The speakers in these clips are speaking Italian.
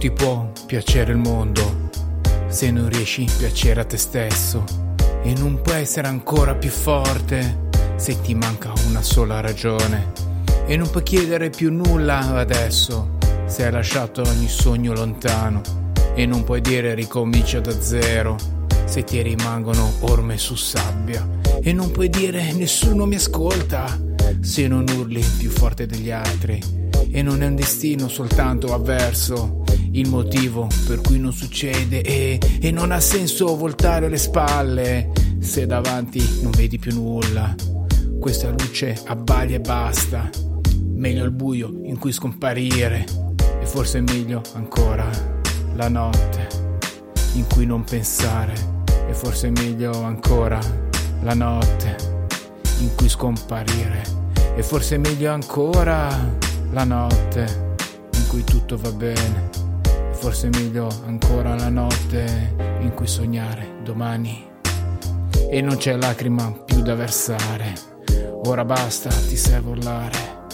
ti può piacere il mondo se non riesci a piacere a te stesso. E non puoi essere ancora più forte se ti manca una sola ragione. E non puoi chiedere più nulla adesso se hai lasciato ogni sogno lontano. E non puoi dire ricomincia da zero se ti rimangono orme su sabbia. E non puoi dire nessuno mi ascolta se non urli più forte degli altri e non è un destino soltanto avverso il motivo per cui non succede e, e non ha senso voltare le spalle se davanti non vedi più nulla. Questa luce abbaglia e basta. Meglio il buio in cui scomparire e forse meglio ancora la notte in cui non pensare e forse meglio ancora la notte in cui scomparire e forse meglio ancora la notte in cui tutto va bene forse meglio ancora la notte in cui sognare domani e non c'è lacrima più da versare. Ora basta, ti sai volare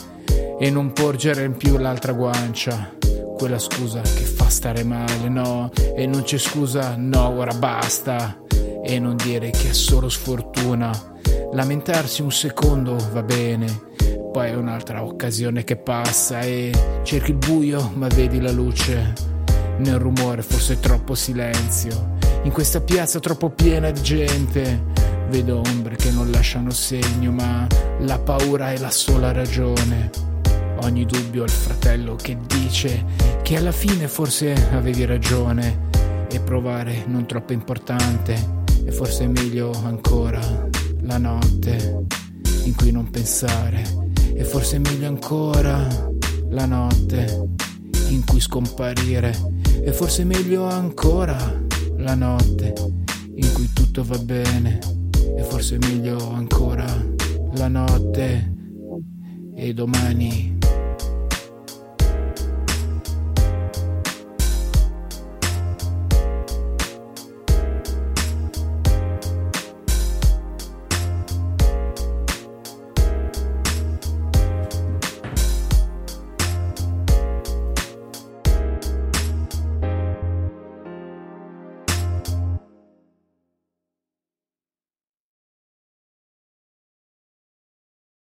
e non porgere in più l'altra guancia. Quella scusa che fa stare male, no, e non c'è scusa, no, ora basta. E non dire che è solo sfortuna. Lamentarsi un secondo va bene, poi è un'altra occasione che passa e cerchi il buio ma vedi la luce nel rumore forse troppo silenzio. In questa piazza troppo piena di gente vedo ombre che non lasciano segno, ma la paura è la sola ragione. Ogni dubbio il fratello che dice che alla fine forse avevi ragione e provare non troppo importante e forse è meglio ancora la notte in cui non pensare e forse è meglio ancora la notte in cui scomparire e forse meglio ancora la notte in cui tutto va bene. E forse meglio ancora la notte e domani